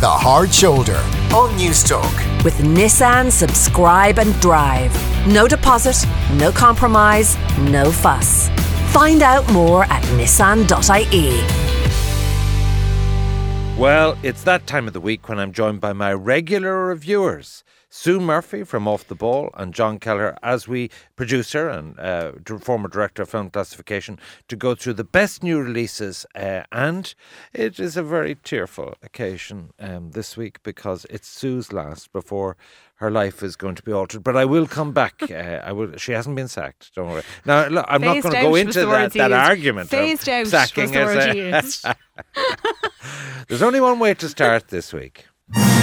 The Hard Shoulder on Newstalk. With Nissan Subscribe and Drive. No deposit, no compromise, no fuss. Find out more at nissan.ie. Well, it's that time of the week when I'm joined by my regular reviewers. Sue Murphy from Off the Ball and John Kelleher as we producer and uh, former director of film classification to go through the best new releases uh, and it is a very tearful occasion um, this week because it's Sue's last before her life is going to be altered. But I will come back. Uh, I will. She hasn't been sacked. Don't worry. Now, look, I'm Phased not going to go into that, that argument. Phased out was sacking the word a-. There's only one way to start this week.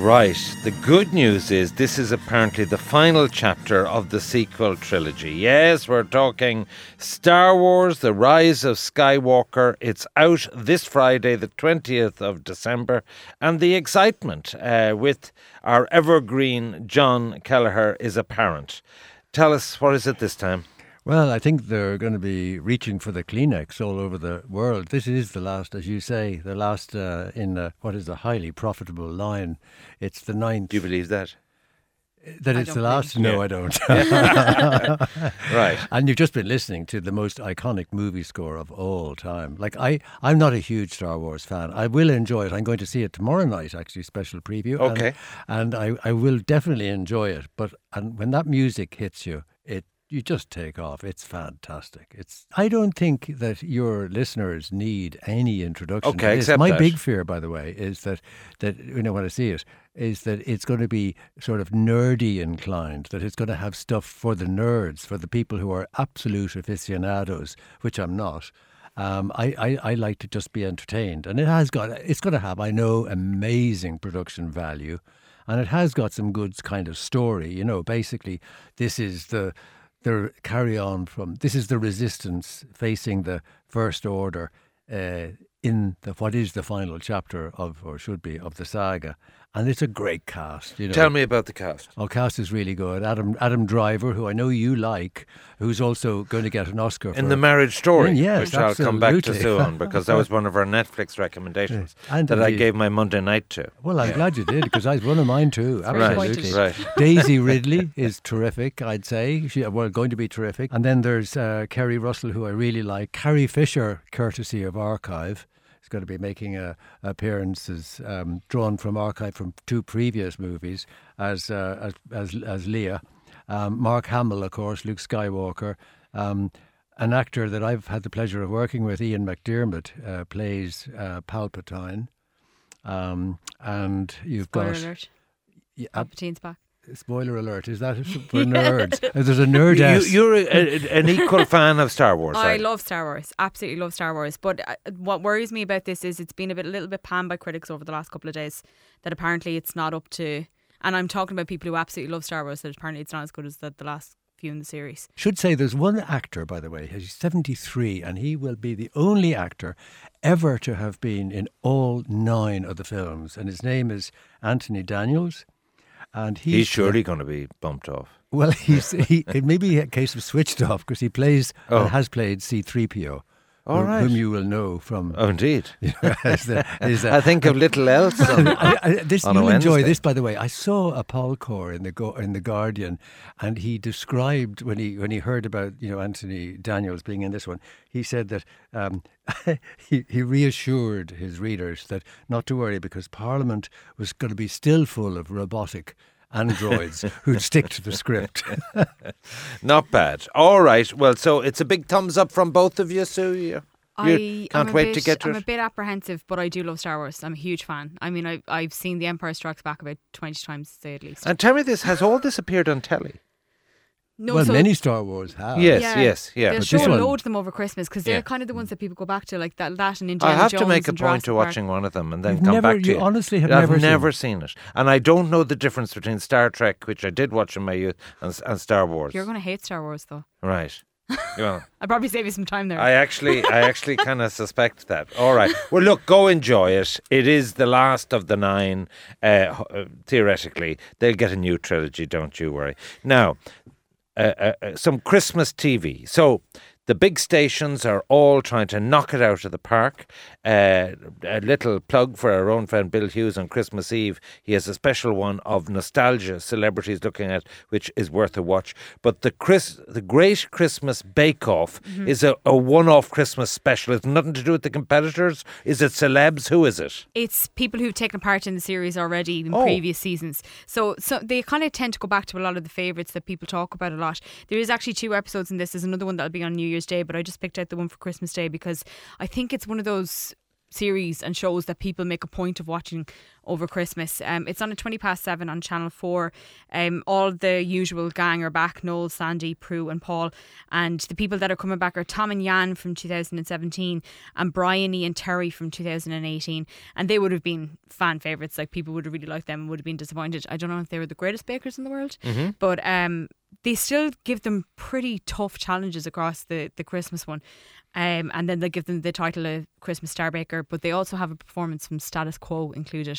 Right. The good news is this is apparently the final chapter of the sequel trilogy. Yes, we're talking Star Wars The Rise of Skywalker. It's out this Friday, the 20th of December. And the excitement uh, with our evergreen John Kelleher is apparent. Tell us, what is it this time? Well, I think they're going to be reaching for the Kleenex all over the world. This is the last, as you say, the last uh, in uh, what is a highly profitable line. It's the ninth. Do you believe that? that I it's the last? No, Yeah. I don't. Right. And you've just been listening to the most iconic movie score of all time. Like I, I'm not a huge Star Wars fan. I will enjoy it. I'm going to see it tomorrow night, actually, special preview. and- Okay. And, I, I will definitely enjoy it. But and when that music hits you, it you just take off. It's fantastic. It's. I don't think that your listeners need any introduction. Okay, accept My that. big fear, by the way, is that that you know when I see it is that it's going to be sort of nerdy inclined. That it's going to have stuff for the nerds, for the people who are absolute aficionados, which I'm not. Um, I, I, I like to just be entertained, and it has got it's going to have I know amazing production value, and it has got some good kind of story. You know, basically this is the the carry on from this is the resistance facing the first order uh, in the what is the final chapter of or should be of the saga, and it's a great cast. You know, Tell me about the cast. Oh, cast is really good. Adam Adam Driver, who I know you like, who's also going to get an Oscar In for the marriage story, Yes, which I'll come back to soon because that was one of our Netflix recommendations And that I gave my Monday night to. Well, I'm glad you did because I one of mine too. Absolutely. Right. Daisy Ridley is terrific. I'd say she well going to be terrific. And then there's uh, Keri Russell, who I really like. Carrie Fisher, courtesy of Archive, is going to be making uh, appearances um, drawn from Archive from two previous movies as uh, as, as as Leia. Um, Mark Hamill, of course, Luke Skywalker. Um, an actor that I've had the pleasure of working with, Ian McDiarmid, uh, plays uh, Palpatine. Um, and you've Spoiler got alert. yeah, Palpatine's back. Spoiler alert. Is that for nerds? There's a nerd. You, you're a, a, an equal fan of Star Wars. I right? love Star Wars. Absolutely love Star Wars. But uh, what worries me about this is it's been a bit, a little bit panned by critics over the last couple of days. That apparently it's not up to. And I'm talking about people who absolutely love Star Wars. That apparently it's not as good as the, the last few in the series. Should say there's one actor, by the way, he's 73, and he will be the only actor ever to have been in all nine of the films, and his name is Anthony Daniels. And he's, He's surely going to be bumped off. well, he's he. It may be a case of switched off because he plays Oh. and has played C3PO, All whom, right. whom you will know from. Oh, indeed. as the- as the- I think of little else. on- I, I, this on you'll enjoy this, by the way. I saw a Paul Core in the Go- in the Guardian, and he described when he when he heard about you know Anthony Daniels being in this one. He said that um, he he reassured his readers that not to worry because Parliament was going to be still full of robotic androids who'd stick to the script. Not bad. All right. Well, so it's a big thumbs up from both of you, Sue. You, I you can't I'm a wait bit, to get to I'm it. a bit apprehensive, but I do love Star Wars. I'm a huge fan. I mean, I, I've seen The Empire Strikes Back about 20 times, to say at least. And tell me this: has all this appeared on telly? No, well, so many Star Wars have. Yes, yes, yeah. They'll But show this a one- load of them over Christmas because they're kind of the ones that people go back to, like that, that and Indiana I have Jones to make a point to watching one of them and then You've come never- back to you you. honestly have I've never seen never seen it, and I don't know the difference between Star Trek, which I did watch in my youth, and, and Star Wars. You're going to hate Star Wars, though. right? Well, I'll probably save you some time there. I actually, I actually kind of suspect that. All right. Well, look, go enjoy it. It is the last of the nine. Uh, uh, theoretically, they'll get a new trilogy. Don't you worry. Now, uh, uh, uh, some Christmas TV. So. The big stations are all trying to knock it out of the park. Uh, a little plug for our own friend Bill Hughes on Christmas Eve. He has a special one of nostalgia celebrities looking at, which is worth a watch. But the Chris, the Great Christmas Bake Off is a, a one-off Christmas special. It's nothing to do with the competitors. Is it celebs? Who is it? it's people who've taken part in the series already in Oh. previous seasons. So, so they kind of tend to go back to a lot of the favourites that people talk about a lot. There is actually two episodes in this. There's another one that'll be on New Year's Day, but I just picked out the one for Christmas Day because I think it's one of those series and shows that people make a point of watching over Christmas. Um, it's on at 20 past 7 on Channel 4. Um, all the usual gang are back Noel, Sandy, Prue, and Paul. And the people that are coming back are Tom and Jan from 2017 and Briony and Terry from 2018. And they would have been fan favourites. Like people would have really liked them and would have been disappointed. I don't know if they were the greatest bakers in the world, but um, they still give them pretty tough challenges across the, the Christmas one. Um, and then they give them the title of Christmas Star Baker, but they also have a performance from Status Quo included.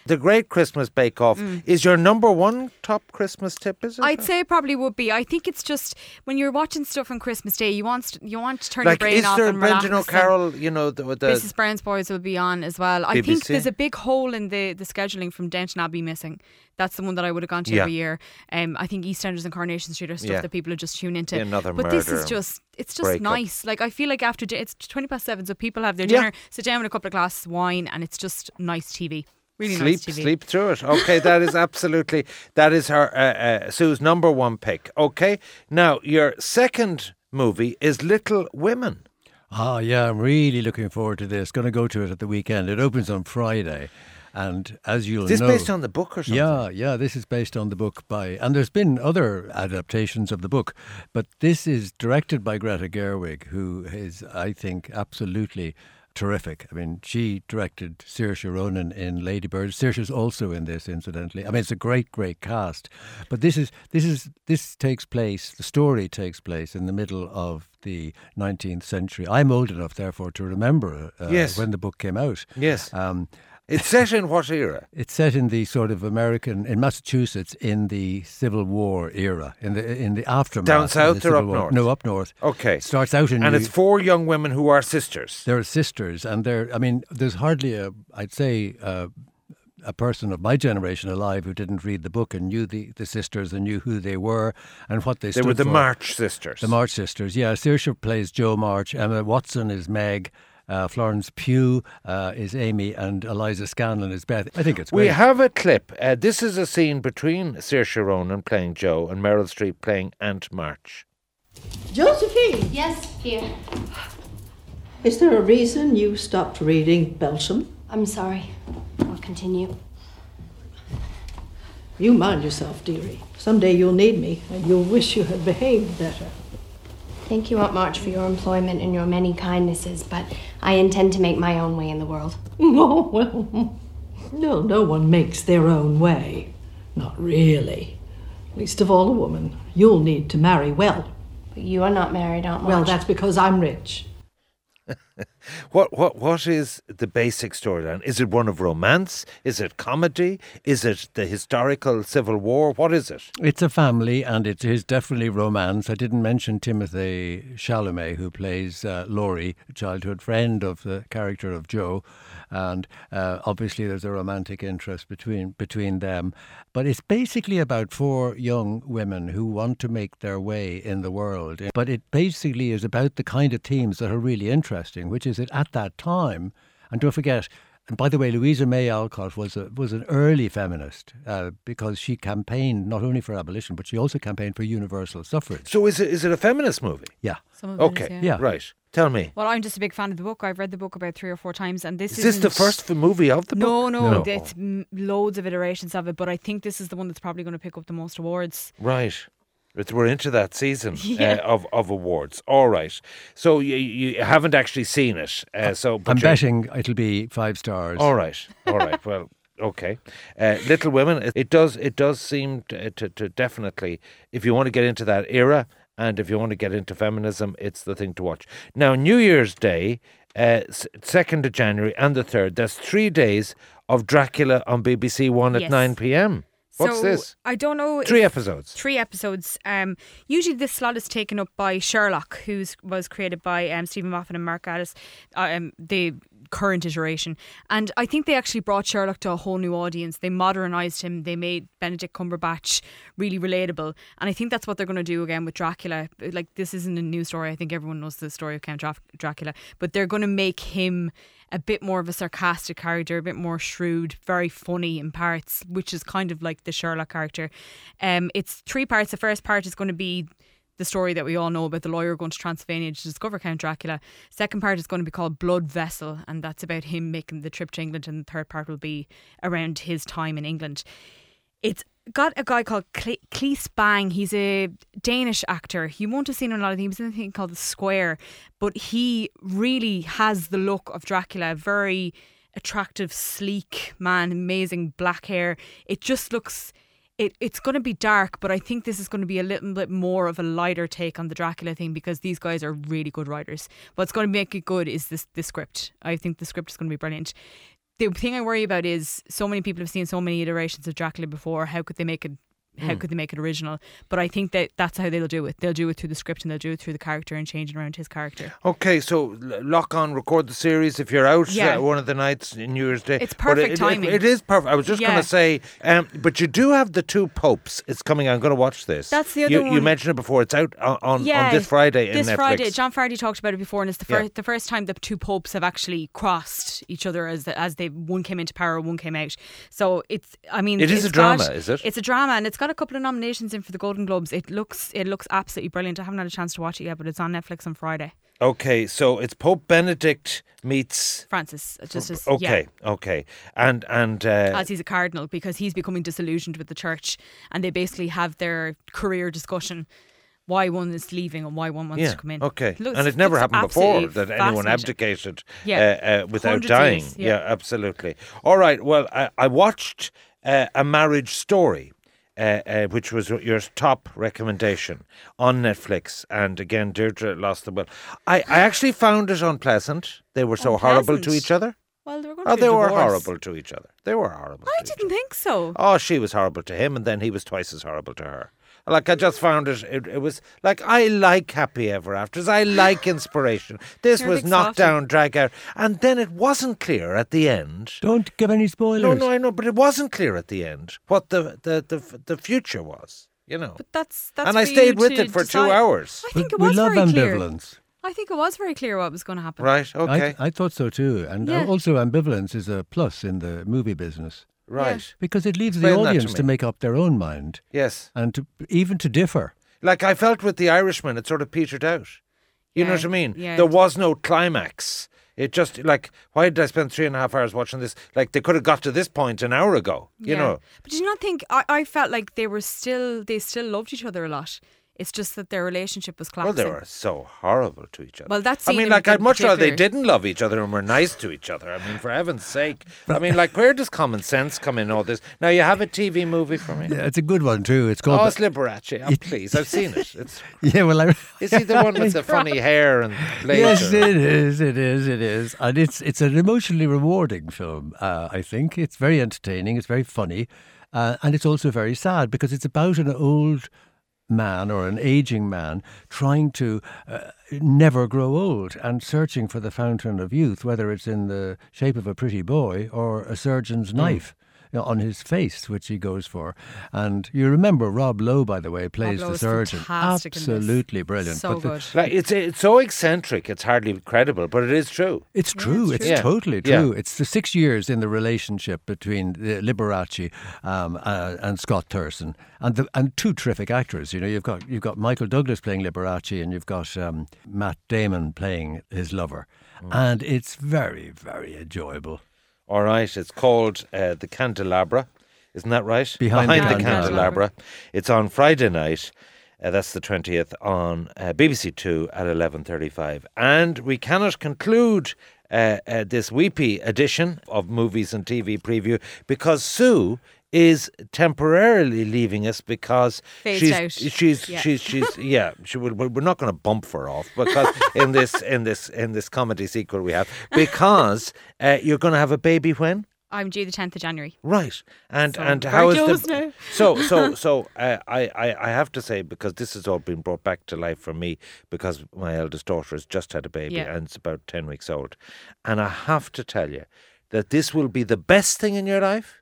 The Great Christmas Bake Off is your number one top Christmas tip. Is it? Mm. I'd say it probably would be. I think it's just when you're watching stuff on Christmas Day, you want you want to turn like, your brain is off there and Brendan relax. O'Carroll? You know, the, the Mrs. Brown's Boys will be on as well. I think there's a big hole in the, the scheduling from Downton Abbey missing. That's the one that I would have gone to Yeah. every year. Um, I think EastEnders and Coronation Street are stuff Yeah. that people would just tune into. Another but this is just it's just breakup. nice. Like I feel like after di- it's twenty past seven, so people have their dinner, Yeah. sit down with a couple of glasses of wine, and it's just nice TV. Really sleep, nice TV. sleep through it. Okay, that is absolutely that is her uh, uh, Sue's number one pick. Okay, now your second movie is Little Women. Ah, yeah, I'm really looking forward to this. Going to go to it at the weekend. It opens on Friday, and as you'll Is this know, based on the book or something? Yeah, yeah, this is based on the book by, and there's been other adaptations of the book, but this is directed by Greta Gerwig, who is, I think, absolutely terrific. I mean, she directed Saoirse Ronan in Lady Bird. Saoirse's also in this, incidentally. I mean, it's a great, great cast. But this is this is this takes place. The story takes place in the middle of the 19th century. I'm old enough, therefore, to remember uh, Yes. when the book came out. Yes. Um, It's set in what era? it's set in the sort of American in Massachusetts in the Civil War era, in the in the aftermath. Down of the south or Civil up War. north? No, up north. Okay. It starts out in And New- it's four young women who are sisters. they're sisters, and they're. I mean, there's hardly a. I'd say. Uh, a person of my generation alive who didn't read the book and knew the, the sisters and knew who they were and what they, said. They stood were the for. March sisters. The March sisters, yeah. Saoirse plays Jo March. Emma Watson is Meg. Uh, Florence Pugh uh, is Amy, and Eliza Scanlen is Beth. I think it's We have a clip. Uh, this is a scene between Saoirse Ronan playing Jo and Meryl Streep playing Aunt March. Josephine, Yes, here. is there a reason you stopped reading Belsham? I'm sorry. I'll continue. You mind yourself, dearie. Someday you'll need me, and you'll wish you had behaved better. Thank you, Aunt March, for your employment and your many kindnesses, but I intend to make my own way in the world. Oh, well, no, no one makes their own way. Not really. Least of all a woman. You'll need to marry well. But you are not married, Aunt March. Well, that's because I'm rich. What what what is the basic storyline? Is it one of romance? Is it comedy? Is it the historical Civil War? What is it? It's a family, and it is definitely romance. I didn't mention Timothée Chalamet, who plays uh, Laurie, a childhood friend of the character of Jo, and uh, obviously there's a romantic interest between between them. But it's basically about four young women who want to make their way in the world. But it basically is about the kind of themes that are really interesting, which is that at that time, and don't forget. And by the way, Louisa May Alcott was a, was an early feminist uh, because she campaigned not only for abolition, but she also campaigned for universal suffrage. So is it is it a feminist movie? Yeah. Some of it is, Okay, Yeah. right. Tell me, Well, I'm just a big fan of the book. I've read the book about three or four times, and this is this the first movie of the No, book? no, No. it's m- loads of iterations of it, but I think this is the one that's probably going to pick up the most awards. Right. But we're into that season Yeah. uh, of, of awards. All right. So you, you haven't actually seen it. Uh, so but I'm betting it'll be five stars. All right. All right. Well, okay. Uh, Little Women. It, it does. It does seem to, to, to definitely, if you want to get into that era And if you want to get into feminism, it's the thing to watch. Now, New Year's Day, uh, 2nd of January and the 3rd, there's three days of Dracula on BBC One at Yes. 9 p.m. What's so, this? I don't know. Three episodes. Three episodes. Um, usually this slot is taken up by Sherlock, who was created by um, Steven Moffat and Mark Gatiss. uh, um, the current iteration. And I think they actually brought Sherlock to a whole new audience. They modernised him. They made Benedict Cumberbatch really relatable. And I think that's what they're going to do again with Dracula. Like this isn't a new story. I think everyone knows the story of Count Dracula, but they're going to make him a bit more of a sarcastic character, a bit more shrewd, very funny in parts, which is kind of like the Sherlock character. Um, it's three parts. The first part is going to be the story that we all know about the lawyer going to Transylvania to discover Count Dracula. Second part is going to be called Blood Vessel, and that's about him making the trip to England. And the third part will be around his time in England. It's got a guy called Cle- Claes Bang. He's a Danish actor. You won't have seen him in a lot of things. He was in a thing called The Square, but he really has the look of Dracula. Very attractive, sleek man, amazing black hair. It just looks. It, it's going to be dark, but I think this is going to be a little bit more of a lighter take on the Dracula thing because these guys are really good writers. What's going to make it good is this the script. I think the script is going to be brilliant the thing I worry about is so many people have seen so many iterations of Dracula before. How could they make it? How could they make it original? But I think that that's how they'll do it. They'll do it through the script and they'll do it through the character and changing around his character. Okay, so lock on, record the series if you're out Yeah. uh, one of the nights in New Year's Day. It's perfect it, it- timing. it is perfect. I was just going to say, um, but you do have the two popes. It's coming. I'm going to watch this. That's the other you, You mentioned it before. It's out on, on, on this Friday in This Netflix. Friday, John Fardy talked about it before, and it's the Yeah. first the first time the two popes have actually crossed each other as the, as they one came into power, one came out. So it's, I mean, It is a drama, got- is it? It's a drama, and it's got a couple of nominations in for the Golden Globes. It looks it looks absolutely brilliant. I haven't had a chance to watch it yet, but it's on Netflix on Friday. Okay, so it's Pope Benedict meets. Francis, just as Okay, yeah. okay, and and uh, as he's a cardinal because he's becoming disillusioned with the church and they basically have their career discussion why one is leaving and why one wants yeah, to come in. okay, and it never happened before that anyone abdicated Yeah. uh, uh, without dying. years, yeah. yeah. absolutely. All right. Well, I, I watched uh, a marriage story. Uh, uh, which was your top recommendation on Netflix, and again, Deirdre lost the will. I, I actually found it unpleasant. They were so horrible to each other. Well, they were going Oh, they were horrible to each other. They were horrible. I didn't think so. Oh, she was horrible to him, and then he was twice as horrible to her. Like I just found it, it, it was like I like happy ever afters. I like inspiration. This You're was big knocked softy. down, drag out, and then it wasn't clear at the end. Don't give any spoilers. No, no, I know, but it wasn't clear at the end what the the the, the future was. You know, But that's that's and I stayed with it for decide. two hours. I think it we was love very clear. ambivalence. I think it was very clear what was going to happen. Right? Okay. I, I thought so too. And Yeah. also, ambivalence is a plus in the movie business right. because it leaves Explain the that to audience to, make up their own mind Yes. and to, even to differ. Like I felt with the Irishman, it sort of petered out. You know what I mean? yeah. There was no climax. It just like why did I spend three and a half hours watching this? Like they could have got to this point an hour ago. You Yeah. know. But did you not think I, I felt like they were still they still loved each other a lot. It's just that their relationship was classic. Well, they were so horrible to each other. Well, that's. I mean, like I'd much rather they didn't love each other and were nice to each other. I mean, for heaven's sake. I mean, like where does common sense come in all this? Now you have a TV movie for me. Yeah, it's a good one too. It's called. Oh, the- it's Liberace. Oh, please, I've seen it. It's yeah, well, I, is he the one with the funny hair and laser? Yes, it is. It is. It is, and it's it's an emotionally rewarding film. Uh, I think it's very entertaining. It's very funny, uh, and it's also very sad because it's about an old man or an aging man trying to uh, never grow old and searching for the fountain of youth, whether it's in the shape of a pretty boy or a surgeon's knife. You know, on his face, which he goes for, and you remember Rob Lowe, by the way, plays Lowe the surgeon. fantastic in this. Absolutely brilliant. So But the- good. Like it's it's so eccentric. It's hardly credible, but it is true. It's true. it's true. Yeah. totally Yeah. true. It's the six years in the relationship between uh, Liberace um, uh, and Scott Thorson, and the, and two terrific actors. You know, you've got you've got Michael Douglas playing Liberace, and you've got um, Matt Damon playing his lover, Mm. and it's very very enjoyable. All right, it's called uh, the Candelabra. Isn't that right? Behind the the Candelabra. Candelabra. It's on Friday night. Uh, that's the twentieth on uh, BBC Two at eleven thirty-five, and we cannot conclude uh, uh, this weepy edition of movies and TV preview because Sue is temporarily leaving us because she's out. she's Yeah. she's she's yeah. She will, we're not going to bump her off because in this in this in this comedy sequel we have because uh, you're going to have a baby when. I'm due the 10th of January. Right, and So and how is the now. so so so uh, I, I I have to say because this has all been brought back to life for me because my eldest daughter has just had a baby Yeah. and it's about ten weeks old, and I have to tell you that this will be the best thing in your life,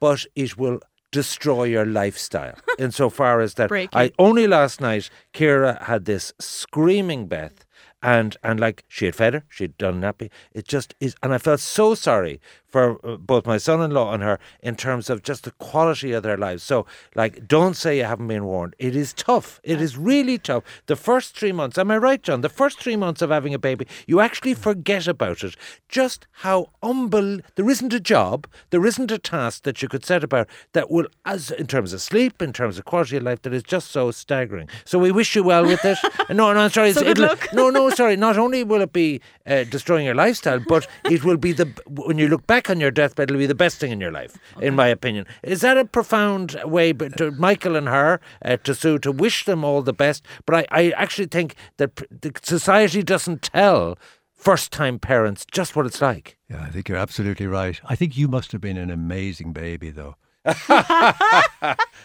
but it will destroy your lifestyle insofar as that Breaking. I only last night Kira had this screaming Beth and and like she had fed her, she'd done nappy. It just is, and I felt so sorry for uh, both my son-in-law and her in terms of just the quality of their lives. So, like, don't say you haven't been warned. It is tough. It is really tough. The first three months, am I right, John? The first three months of having a baby, you actually forget about it. Just how humble. There isn't a job, there isn't a task that you could set about that will, as in terms of sleep, in terms of quality of life, that is just so staggering. So we wish you well with it. no, no, I'm sorry. So good luck. no, no, sorry. Not only will it be uh, destroying your lifestyle, but it will be the when you look back on your deathbed, it'll be the best thing in your life, in my opinion. Is that a profound way to Michael and her uh, to Sue to wish them all the best? But I, I actually think that the society doesn't tell first-time parents just what it's like. Yeah, I think you're absolutely right. I think you must have been an amazing baby, though.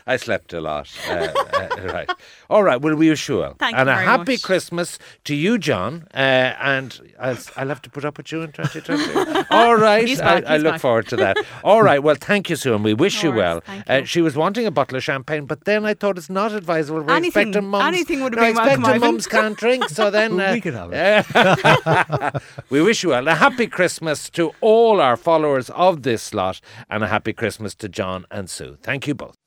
I slept a lot. Uh, uh, right. All right. Well, we wish you well. Thank and you a happy much. Christmas to you, John. Uh, and I'll, I'll have to put up with you in 2020. All right. He's back, I, I look back. forward to that. All right. Well, thank you, Sue, and we wish No you worries, well. thank Uh, you. she was wanting a bottle of champagne, but then I thought it's not advisable. We're Anything- expecting mums. anything would have we're been welcome, expecting Ivan. mums can't drink, so then. Well, uh, we could have it. we wish you well. A happy Christmas to all our followers of this slot, and a happy Christmas to John and Sue. Thank you both.